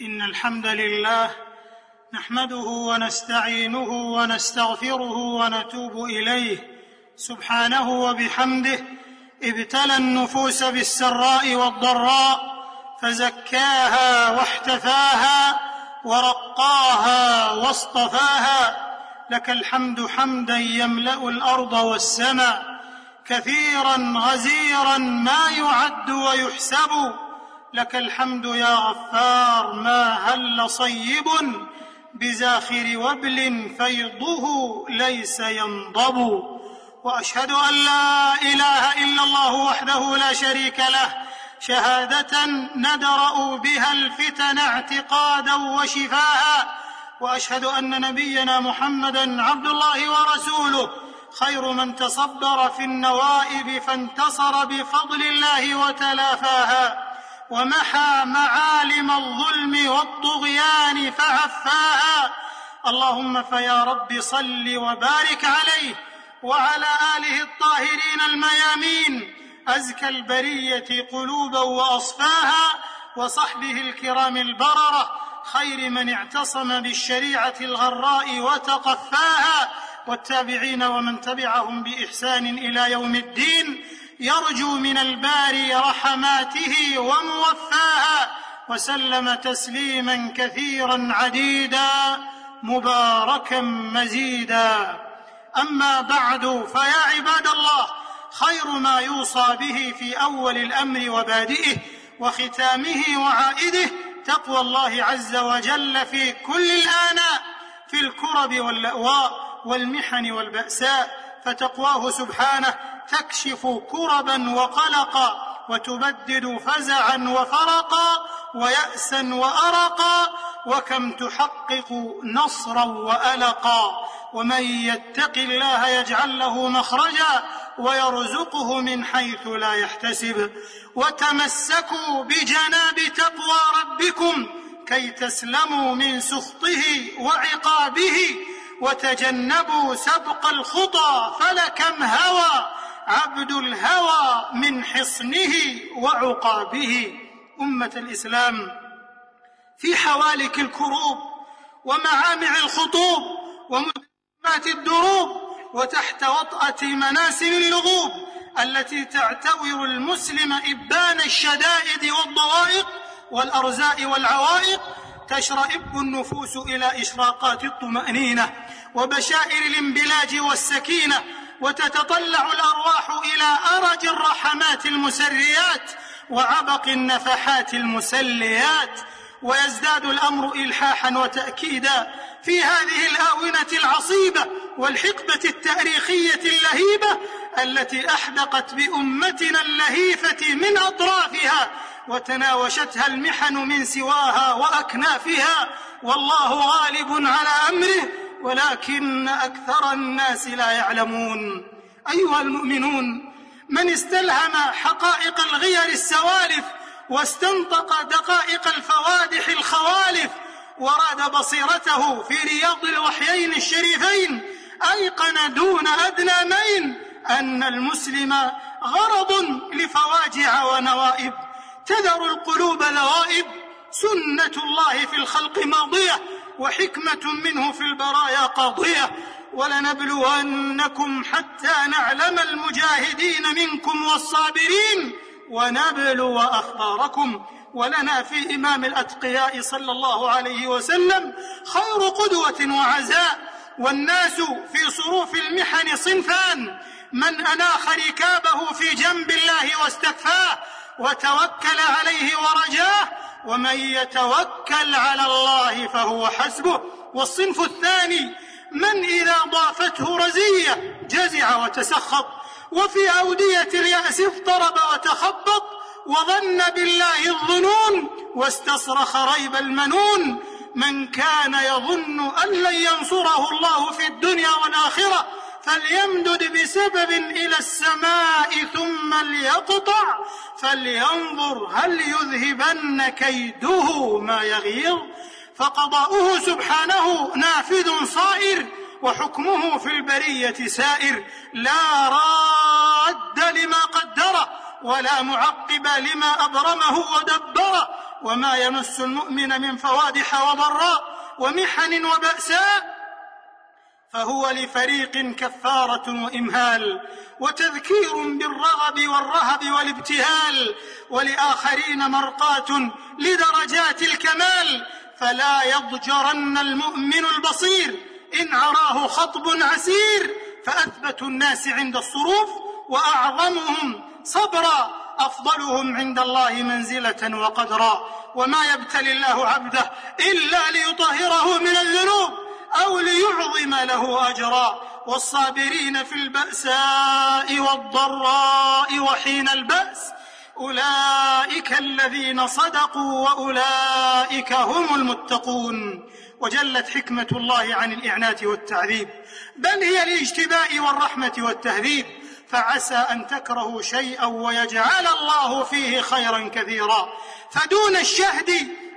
إن الحمد لله نحمده ونستعينه ونستغفره ونتوب إليه سبحانه وبحمده ابتلى النفوس بالسراء والضراء فزكاها واحتفاها ورقاها واصطفاها لك الحمد حمدا يملأ الأرض والسماء كثيرا غزيرا ما يعد ويحسب لك الحمد يا غفار ما هل صيب بزاخر وبل فيضه ليس ينضب. وأشهد أن لا إله إلا الله وحده لا شريك له شهادة ندرأ بها الفتن اعتقادا وشفاء وأشهد أن نبينا محمدا عبد الله ورسوله خير من تصبر في النوائب فانتصر بفضل الله وتلافاها. ومحى معالم الظلم والطغيان فعفاها. اللهم فيا رب صل وبارك عليه وعلى آله الطاهرين الميامين أزكى البرية قلوبا وأصفاها وصحبه الكرام البررة خير من اعتصم بالشريعة الغراء وتقفاها والتابعين ومن تبعهم بإحسان إلى يوم الدين. يرجو من الباري رحماته وموفاها وسلم تسليما كثيرا عديدا مباركا مزيدا. أما بعد فيا عباد الله خير ما يوصى به في أول الأمر وبادئه وختامه وعائده تقوى الله عز وجل في كل الآناء في الكرب واللأواء والمحن والبأساء فتقواه سبحانه تكشف كربا وقلقا وتبدد فزعا وفرقا ويأسا وأرقا وكم تحقق نصرا وألقا ومن يتق الله يجعل له مخرجا ويرزقه من حيث لا يحتسب وتمسكوا بجناب تقوى ربكم كي تسلموا من سخطه وعقابه وتجنبوا سبق الخطى فلكم هوى عبد الهوى من حصنه وعقابه. أمة الإسلام في حوالك الكروب ومعامع الخطوب ومدمات الدروب وتحت وطأة مناسل اللغوب التي تعتور المسلم إبان الشدائد والضوائق والأرزاء والعوائق. تشرئب النفوس إلى إشراقات الطمأنينة وبشائر الانبلاج والسكينة وتتطلع الأرواح إلى أرج الرحمات المسريات وعبق النفحات المسليات ويزداد الأمر إلحاحا وتأكيدا في هذه الآونة العصيبة والحقبة التاريخية اللهيبة التي أحدقت بأمتنا اللهيفة من أطرافها وتناوشتها المحن من سواها وأكنافها والله غالب على أمره ولكن أكثر الناس لا يعلمون. أيها المؤمنون من استلهم حقائق الغير السوالف واستنطق دقائق الفوادح الخوالف وراد بصيرته في رياض الوحيين الشريفين أيقن دون أدنى مين أن المسلم غرض لفواجع ونوائب. تذر القلوب لوائب. سنة الله في الخلق ماضية. وحكمة منه في البرايا قاضيه ولنبلونكم حتى نعلم المجاهدين منكم والصابرين ونبلو اخباركم ولنا في إمام الأتقياء صلى الله عليه وسلم خير قدوة وعزاء والناس في صروف المحن صنفان. من أناخ ركابه في جنب الله واستكفاه وتوكل عليه ورجاه ومن يتوكل على الله فهو حسبه. والصنف الثاني من إذا ضافته رزية جزع وتسخط وفي أودية اليأس اضطرب وتخبط وظن بالله الظنون واستصرخ ريب المنون. من كان يظن أن لن ينصره الله في الدنيا والآخرة فليمدد بسبب إلى السماء ثم ليقطع فلينظر هل يذهبن كيده ما يغيظ فقضاؤه سبحانه نافذ صائر وحكمه في البرية سائر لا راد لما قدر ولا معقب لما أبرمه ودبر وما يمس المؤمن من فوادح وضراء ومحن وبأساء فهو لفريق كفارة وإمهال وتذكير بالرغب والرهب والابتهال ولآخرين مرقاة لدرجات الكمال فلا يضجرن المؤمن البصير إن عراه خطب عسير فأثبت الناس عند الصروف وأعظمهم صبرا أفضلهم عند الله منزلة وقدرا. وما يبتلي الله عبده إلا ليطهره من الذنوب أو ليعظم له أجرا. والصابرين في البأساء والضراء وحين البأس أولئك الذين صدقوا وأولئك هم المتقون. وجلت حكمة الله عن الإعنات والتعذيب. بل هي الاجتباء والرحمة والتهذيب. فعسى أن تكرهوا شيئا ويجعل الله فيه خيرا كثيرا. فدون الشهد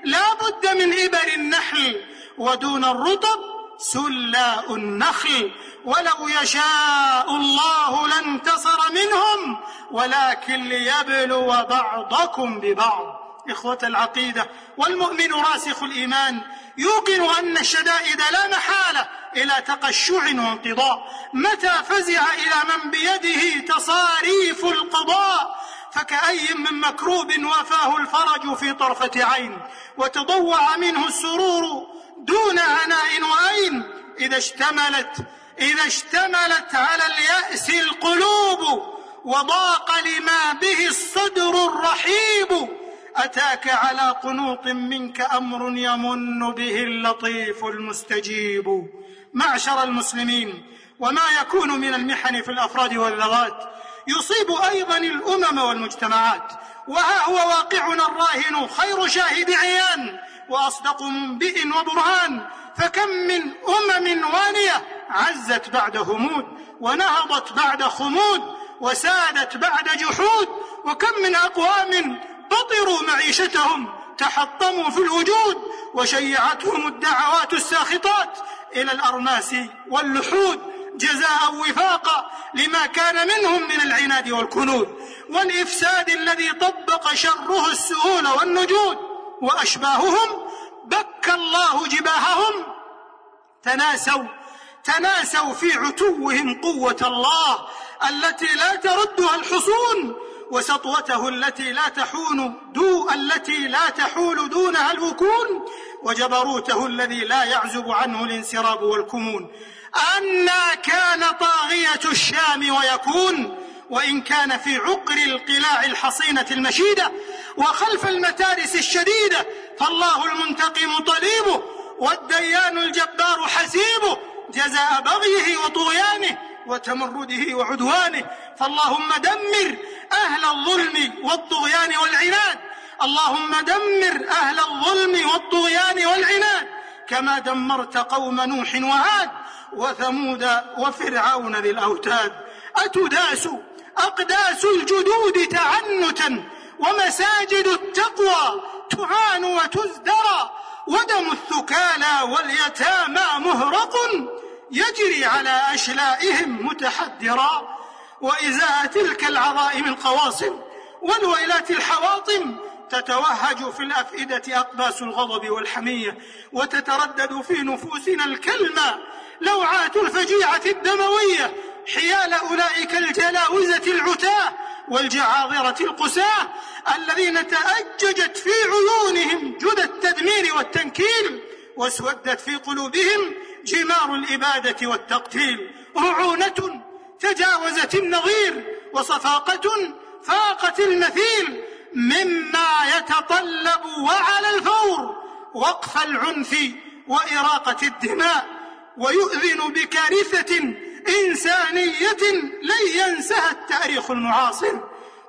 لا بد من إبر النحل ودون الرطب سلاء النخل. ولو يشاء الله لانتصر منهم ولكن ليبلو بعضكم ببعض. إخوة العقيدة. والمؤمن راسخ الإيمان. يوقن أن الشدائد لا محالة إلى تقشع وانقضاء. متى فزع إلى من بيده تصاريف القضاء؟ فكأي من مكروب وفاه الفرج في طرفة عين وتضوع منه السرور دون عناء وأين. إذا اشتملت إذا اشتملت على اليأس القلوب وضاق لما به الصدر الرحيب. أتاك على قنوط منك أمر يمن به اللطيف المستجيب. معشر المسلمين وما يكون من المحن في الأفراد والذوات يصيب أيضا الأمم والمجتمعات. وها هو واقعنا الراهن خير شاهد عيان وأصدق منبئ وبرهان. فكم من أمم وانية عزت بعد همود ونهضت بعد خمود وسادت بعد جحود. وكم من أقوام بطروا معيشتهم تحطموا في الوجود وشيعتهم الدعوات الساخطات إلى الأرماس واللحود جزاء وفاقا لما كان منهم من العناد والكنود. والإفساد الذي طبق شره السهول والنجود وأشباههم بك الله جباههم. تناسوا تناسوا في عتوهم قوة الله التي لا تردها الحصون. وسطوته التي لا تحون دو التي لا تحول دونها الوكون وجبروته الذي لا يعزب عنه الانسراب والكمون. أنا كان طاغية الشام ويكون وإن كان في عقر القلاع الحصينة المشيدة وخلف المتارس الشديدة فالله المنتقم طليبه والديان الجبار حسيبه جزاء بغيه وطغيانه وتمرده وعدوانه. فاللهم دمر أهل الظلم والطغيان والعناد. اللهم دمر أهل الظلم والطغيان والعناد كما دمرت قوم نوح وعاد وثمود وفرعون ذي الأوتاد. أتداس أقداس الجدود تعنتا ومساجد التقوى تعان وتزدرى ودم الثكالى واليتامى مهرق يجري على أشلائهم متحدرا. وإزاء تلك العظائم القواصم والويلات الحواطم تتوهج في الأفئدة أقباس الغضب والحمية وتتردد في نفوسنا الكلمة لوعات الفجيعة الدموية حيال أولئك الجلاوزة العتاة والجعاظرة القساة الذين تأججت في عيونهم جدى التدمير والتنكيل واسودت في قلوبهم جمار الإبادة والتقتيل. رعونة تجاوزت النظير وصفاقة فاقت المثيل مما يتطلب وعلى الفور وقف العنف وإراقة الدماء ويؤذن بكارثة إنسانية لن ينسها التاريخ المعاصر.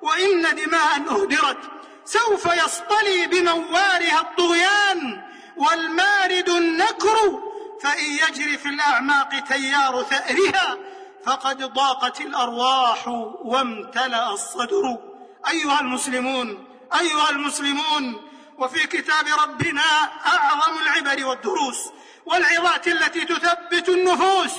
وإن دماء أهدرت سوف يصطلي بموارها الطغيان والمارد النكر فإن يجري في الأعماق تيار ثأرها فقد ضاقت الأرواح وامتلأ الصدر. أيها المسلمون أيها المسلمون وفي كتاب ربنا أعظم العبر والدروس والعظات التي تثبت النفوس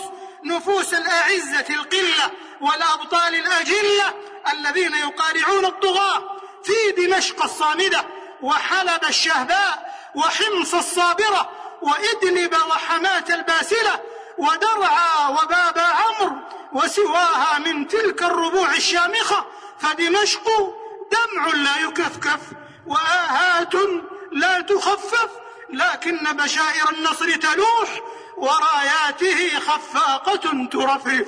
نفوس الأعزة القلة والأبطال الأجلة الذين يقارعون الطغاة في دمشق الصامدة وحلب الشهباء وحمص الصابرة وإدلب وحماة الباسلة ودرعا وباب عمرو وسواها من تلك الربوع الشامخة فدمشق دمع لا يكفكف وآهات لا تخفف لكن بشائر النصر تلوح وراياته خفاقة ترفرف.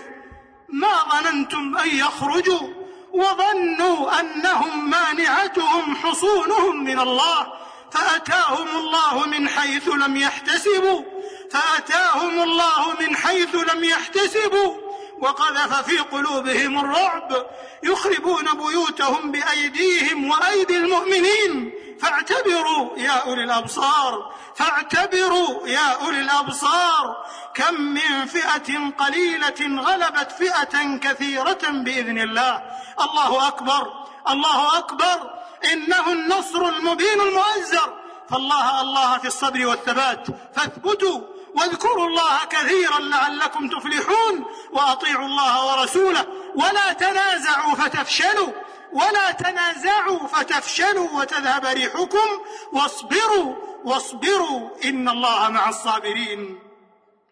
ما ظننتم أن يخرجوا وظنوا أنهم مانعتهم حصونهم من الله فأتاهم الله من حيث لم يحتسبوا فأتاهم الله من حيث لم يحتسبوا. وقذف في قلوبهم الرعب يخربون بيوتهم بأيديهم وأيدي المؤمنين. فاعتبروا يا أولي الأبصار فاعتبروا يا أولي الأبصار. كم من فئة قليلة غلبت فئة كثيرة بإذن الله. الله أكبر الله أكبر. إنه النصر المبين المؤزر. فالله الله في الصبر والثبات. فاثبتوا واذكروا الله كثيرا لعلكم تفلحون وأطيعوا الله ورسوله ولا تنازعوا فتفشلوا ولا تنازعوا فتفشلوا وتذهب ريحكم واصبروا واصبروا إن الله مع الصابرين.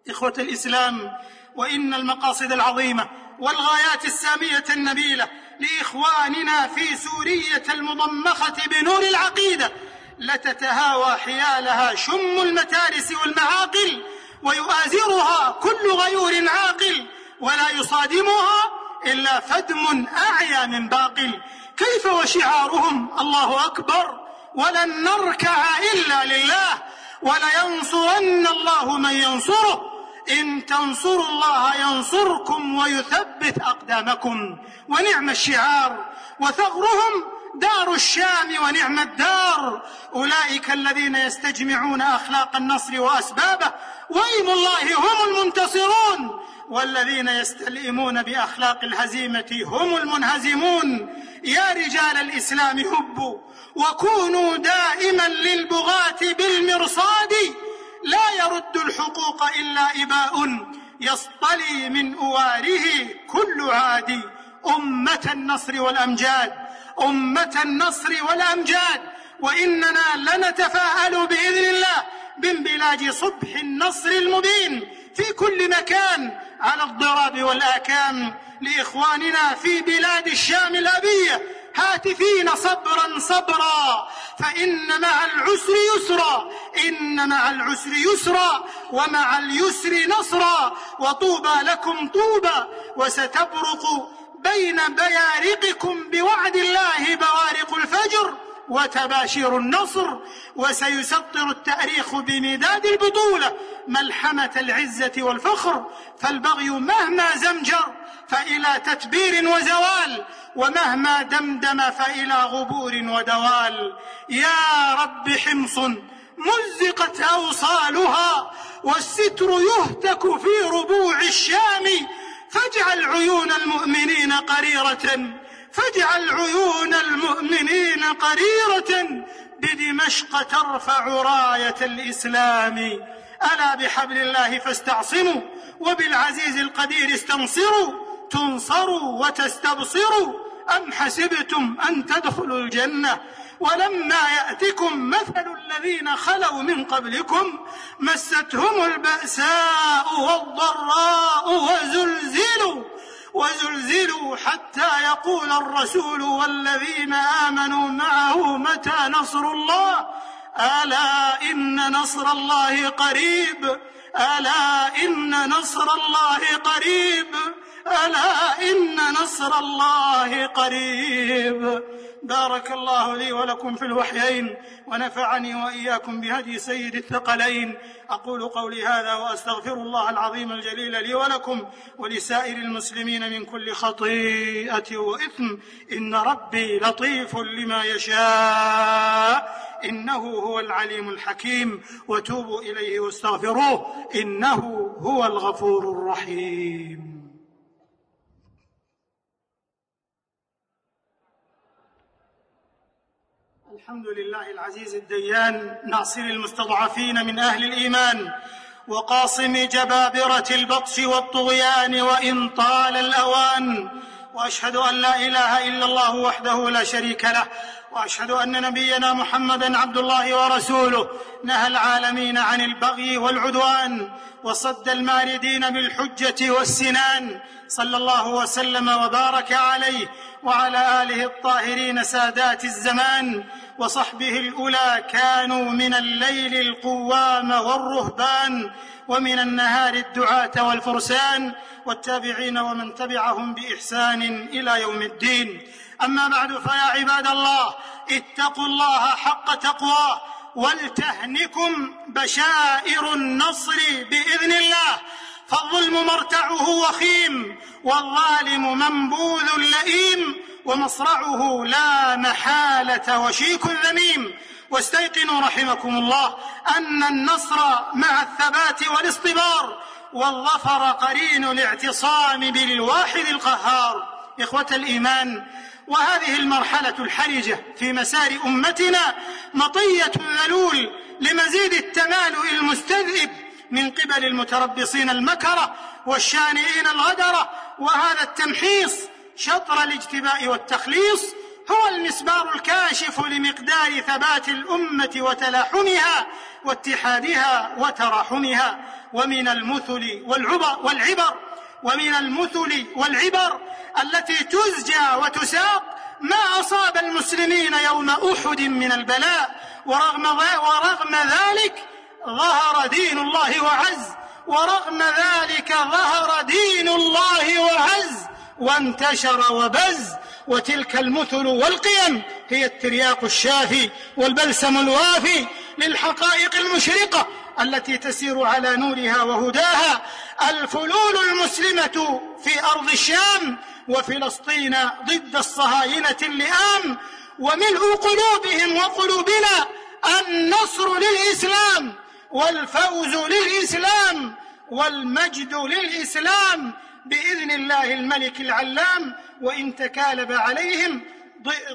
إخوة الإسلام وإن المقاصد العظيمة والغايات السامية النبيلة لإخواننا في سورية المضمخة بنور العقيدة لتتهاوى حيالها شم المتارس والمعاقل ويؤازرها كل غيور عاقل ولا يصادمها إلا فدم أعيا من باقل. كيف وشعارهم؟ الله أكبر. ولن نركع إلا لله ولينصرن الله من ينصره. إن تنصروا الله ينصركم ويثبت أقدامكم. ونعم الشعار. وثغرهم دار الشام ونعم الدار. أولئك الذين يستجمعون أخلاق النصر وأسبابه. وايم الله هم المنتصرون. والذين يستلئمون بأخلاق الهزيمة هم المنهزمون. يا رجال الإسلام هبوا وكونوا دائما للبغاة بالمرصاد. لا يرد الحقوق إلا إباء يصطلي من أواره كل عادي. أمة النصر والأمجاد. أمة النصر والأمجاد وإننا لنتفاءل بإذن الله بانبلاج صبح النصر المبين في كل مكان على الضراب والآكام لإخواننا في بلاد الشام الابيه هاتفين صبرا صبرا فإن مع العسر يسرا إن مع العسر يسرا ومع اليسر نصرا وطوبى لكم طوبى وستبرق بين بيارقكم بوعد الله بوارق الفجر وتباشير النصر وسيسطر التاريخ بمداد البطولة ملحمة العزة والفخر. فالبغي مهما زمجر فإلى تتبير وزوال ومهما دمدم فإلى غبور ودوال. يا رب حمص مزقت أوصالها والستر يهتك في ربوع الشام. فاجعل عيون المؤمنين قريرة. فاجعل عيون المؤمنين قريرة. بدمشق ترفع راية الإسلام. ألا بحبل الله فاستعصموا وبالعزيز القدير استنصروا. تنصروا وتستبصروا. أم حسبتم أن تدخلوا الجنة؟ ولما يأتكم مثل الذين خلوا من قبلكم مستهم البأساء والضراء وزلزلوا وزلزلوا حتى يقول الرسول والذين آمنوا معه متى نصر الله؟ ألا إن نصر الله قريب؟ ألا إن نصر الله قريب؟ ألا إن نصر الله قريب؟ بارك الله لي ولكم في الوحيين ونفعني وإياكم بهدي سيد الثقلين. أقول قولي هذا وأستغفر الله العظيم الجليل لي ولكم ولسائر المسلمين من كل خطيئة وإثم. إن ربي لطيف لما يشاء. إنه هو العليم الحكيم. وتوبوا إليه واستغفروه. إنه هو الغفور الرحيم. الحمد لله العزيز الديان ناصر المستضعفين من أهل الإيمان وقاصم جبابرة البطش والطغيان وإن طال الأوان. وأشهد أن لا إله إلا الله وحده لا شريك له وأشهد أن نبينا محمدا عبد الله ورسوله. نهى العالمين عن البغي والعدوان وصد الماردين بالحجة والسنان. صلى الله وسلم وبارك عليه وعلى آله الطاهرين سادات الزمان. وصحبه الأولى كانوا من الليل القوام والرهبان ومن النهار الدعاة والفرسان والتابعين ومن تبعهم بإحسان إلى يوم الدين. أما بعد فيا عباد الله اتقوا الله حق تقواه ولتهنكم بشائر النصر بإذن الله. فالظلم مرتعه وخيم والظالم منبوذ لئيم. ومصرعه لا محالة وشيك ذميم واستيقنوا رحمكم الله أن النصر مع الثبات والاصطبار والظفر قرين الاعتصام بالواحد القهار. إخوة الإيمان وهذه المرحلة الحرجة في مسار أمتنا مطية ذلول لمزيد التمالؤ المستذئب من قبل المتربصين المكره والشانئين الغدره وهذا التمحيص شطر الاجتباء والتخليص هو المسبار الكاشف لمقدار ثبات الأمة وتلاحمها واتحادها وتراحمها. ومن المثل والعبر والعبر ومن المثل والعبر التي تزجى وتساق ما أصاب المسلمين يوم أحد من البلاء. ورغم, ورغم ذلك ظهر دين الله وعز ورغم ذلك ظهر دين الله وعز. وانتشر وبز وتلك المثل والقيم هي الترياق الشافي والبلسم الوافي للحقائق المشرقة التي تسير على نورها وهداها الفلول المسلمة في أرض الشام وفلسطين ضد الصهاينة اللئام وملء قلوبهم وقلوبنا النصر للإسلام والفوز للإسلام والمجد للإسلام بإذن الله الملك العلام وإن تكالب عليهم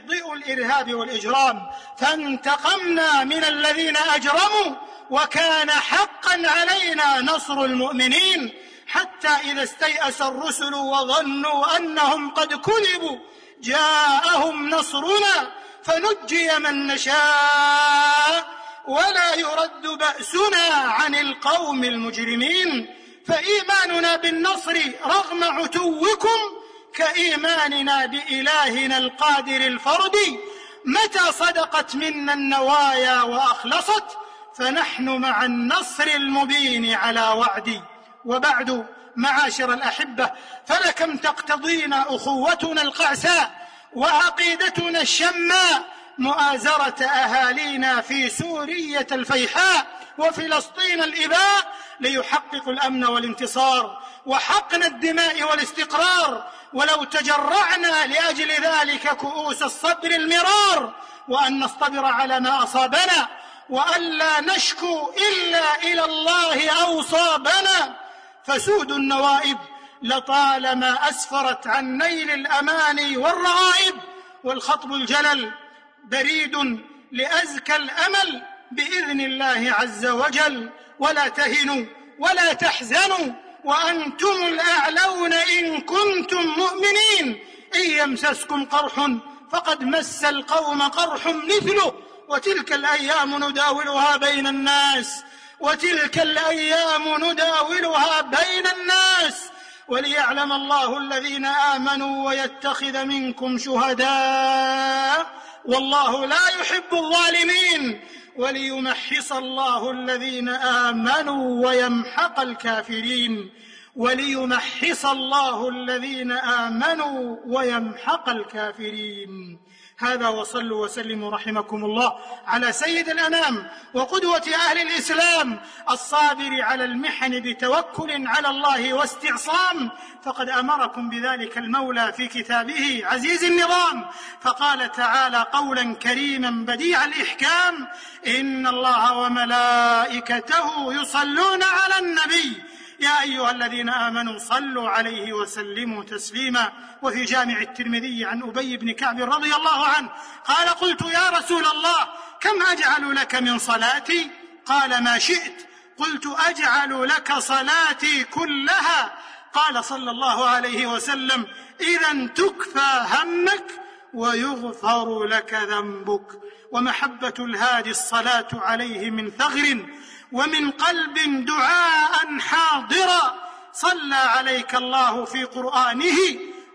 ضئ الإرهاب والإجرام. فانتقمنا من الذين أجرموا وكان حقا علينا نصر المؤمنين. حتى إذا استيأس الرسل وظنوا أنهم قد كذبوا جاءهم نصرنا فنجي من نشاء. ولا يرد بأسنا عن القوم المجرمين. فإيماننا بالنصر رغم عتوكم كإيماننا بإلهنا القادر الفردي متى صدقت منا النوايا وأخلصت؟ فنحن مع النصر المبين على وعدي وبعد معاشر الأحبة فلكم تقتضينا أخوتنا القعساء وعقيدتنا الشماء. مؤازرة أهالينا في سورية الفيحاء. وفلسطين الإباء ليحققوا الأمن والانتصار وحقن الدماء والاستقرار ولو تجرعنا لأجل ذلك كؤوس الصبر المرار وأن نصطبر على ما أصابنا وألا نشكو إلا إلى الله أوصابنا فسود النوائب لطالما أسفرت عن نيل الأماني والرغائب والخطب الجلل بريد لأزكى الأمل بإذن الله عز وجل. ولا تهنوا ولا تحزنوا وأنتم الأعلون إن كنتم مؤمنين. إن يمسسكم قرح فقد مس القوم قرح مثله. وتلك الأيام نداولها بين الناس. وتلك الأيام نداولها بين الناس. وليعلم الله الذين آمنوا ويتخذ منكم شهداء. والله لا يحب الظالمين. وليمحص الله الذين آمنوا ويمحق الكافرين. وليمحص الله الذين آمنوا ويمحق الكافرين. هذا وصلوا وسلموا رحمكم الله على سيد الأنام وقدوة أهل الإسلام الصابر على المحن بتوكل على الله واستعصام. فقد أمركم بذلك المولى في كتابه عزيز النظام. فقال تعالى قولا كريما بديع الإحكام إن الله وملائكته يصلون على النبي. يا أيها الذين آمنوا صلوا عليه وسلموا تسليما. وفي جامع الترمذي عن أبي بن كعب رضي الله عنه قال قلت يا رسول الله كم أجعل لك من صلاتي؟ قال ما شئت. قلت أجعل لك صلاتي كلها. قال صلى الله عليه وسلم إذا تكفى همك ويغفر لك ذنبك. ومحبة الهادي الصلاة عليه من ثغر ومن قلب دعاء حاضرا. صلى عليك الله في قرآنه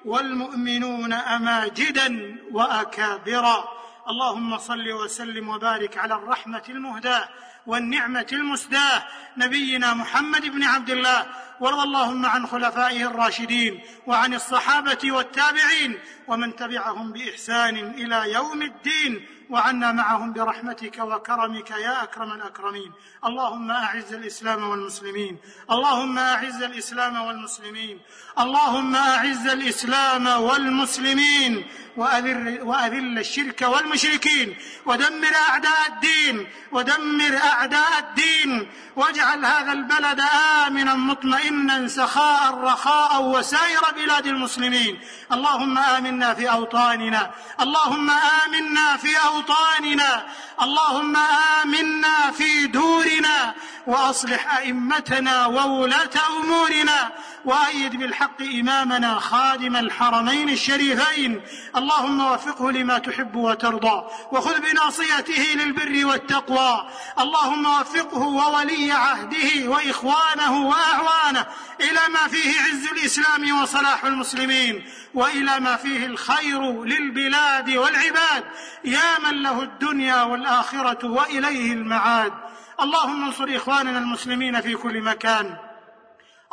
والمؤمنون أماجدا وأكابرا. اللهم صل وسلم وبارك على الرحمة المهداة والنعمة المسداة. نبينا محمد بن عبد الله وارض اللهم عن خلفائه الراشدين وعن الصحابة والتابعين ومن تبعهم بإحسان إلى يوم الدين وعنا معهم برحمتك وكرمك يا أكرم الأكرمين. اللهم أعز الإسلام والمسلمين. اللهم أعز الإسلام والمسلمين. اللهم أعز الإسلام والمسلمين. وأذل, وأذل الشرك والمشركين. ودمر أعداء الدين. ودمر أعداء الدين. واجعل هذا البلد آمنا مطمئنا. سخاء رخاء وسائر بلاد المسلمين. اللهم آمنا في أوطاننا. اللهم آمنا في أوطاننا. اللهم آمنا في دورنا وأصلح أئمتنا وولاة أمورنا وأيد بالحق إمامنا خادم الحرمين الشريفين. اللهم وفقه لما تحب وترضى وخذ بناصيته للبر والتقوى. اللهم وفقه وولي عهده وإخوانه وأعوانه إلى ما فيه عز الإسلام وصلاح المسلمين وإلى ما فيه الخير للبلاد والعباد. يا من له الدنيا والآخرة وإليه المعاد. اللهم انصر إخواننا المسلمين في كل مكان.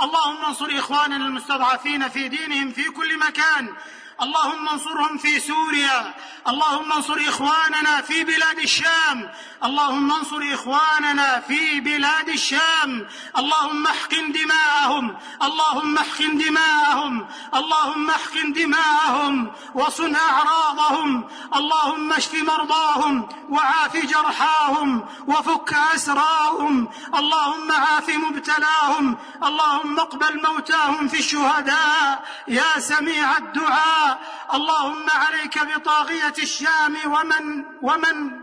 اللهم انصر إخواننا المستضعفين في دينهم في كل مكان. اللهم انصرهم في سوريا. اللهم انصر إخواننا في بلاد الشام. اللهم انصر إخواننا في بلاد الشام. اللهم احقن دماءهم. اللهم احقن دماءهم. اللهم احقن دماءهم. وصن أعراضهم. اللهم اشف مرضاهم. وعاف جرحاهم. وفك أسراهم. اللهم عاف مبتلاهم. اللهم اقبل موتاهم في الشهداء. يا سميع الدعاء. اللهم عليك بطاغية الشام ومن ومن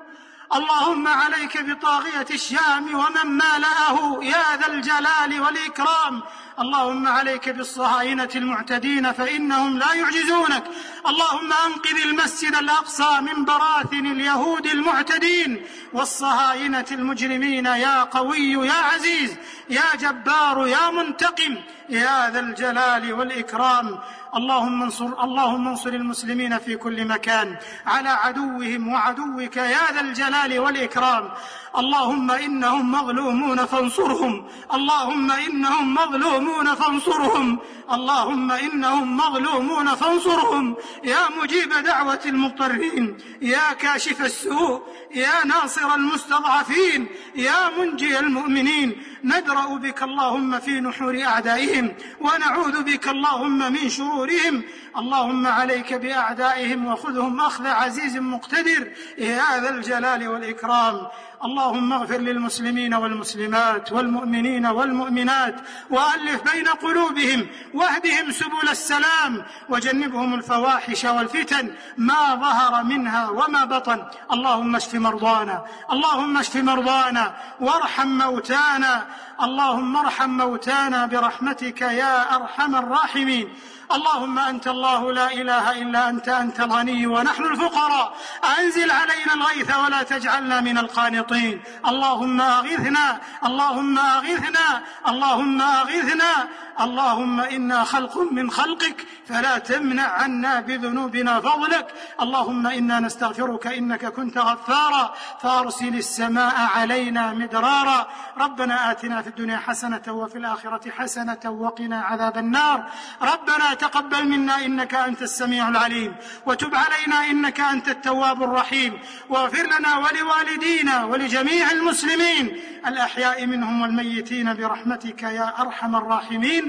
اللهم عليك بطاغية الشام ومن مالأه يا ذا الجلال والإكرام. اللهم عليك بالصهاينة المعتدين فإنهم لا يعجزونك. اللهم أنقذ المسجد الأقصى من براثن اليهود المعتدين والصهاينة المجرمين. يا قوي يا عزيز يا جبار يا منتقم يا ذا الجلال والإكرام. اللهم انصر اللهم انصر المسلمين في كل مكان. على عدوهم وعدوك يا ذا الجلال والإكرام. اللهم إنهم مظلومون فانصرهم. اللهم إنهم مظلومون فانصرهم. اللهم إنهم مظلومون فانصرهم. يا مجيب دعوة المضطرين. يا كاشف السوء. يا ناصر المستضعفين. يا منجي المؤمنين. ندرأ بك اللهم في نحور أعدائهم. ونعوذ بك اللهم من شرورهم. اللهم عليك بأعدائهم وخذهم أخذ عزيز مقتدر. يا ذا الجلال والإكرام. اللهم اغفر للمسلمين والمسلمات والمؤمنين والمؤمنات وألف بين قلوبهم واهدهم سبل السلام وجنبهم الفواحش والفتن ما ظهر منها وما بطن. اللهم اشف مرضانا اللهم اشف مرضانا وارحم موتانا اللهم ارحم موتانا برحمتك يا أرحم الراحمين. اللهم أنت الله لا إله إلا أنت أنت الغني ونحن الفقراء. أنزل علينا الغيث ولا تجعلنا من القانطين. اللهم أغثنا اللهم أغثنا اللهم أغثنا. اللهم إنا خلق من خلقك فلا تمنع عنا بذنوبنا فضلك. اللهم إنا نستغفرك إنك كنت غفارا فأرسل السماء علينا مدرارا. ربنا آتنا في الدنيا حسنة وفي الآخرة حسنة وقنا عذاب النار. ربنا تقبل منا إنك أنت السميع العليم وتب علينا إنك أنت التواب الرحيم. واغفر لنا ولوالدينا ولجميع المسلمين. الأحياء منهم والميتين برحمتك يا أرحم الراحمين.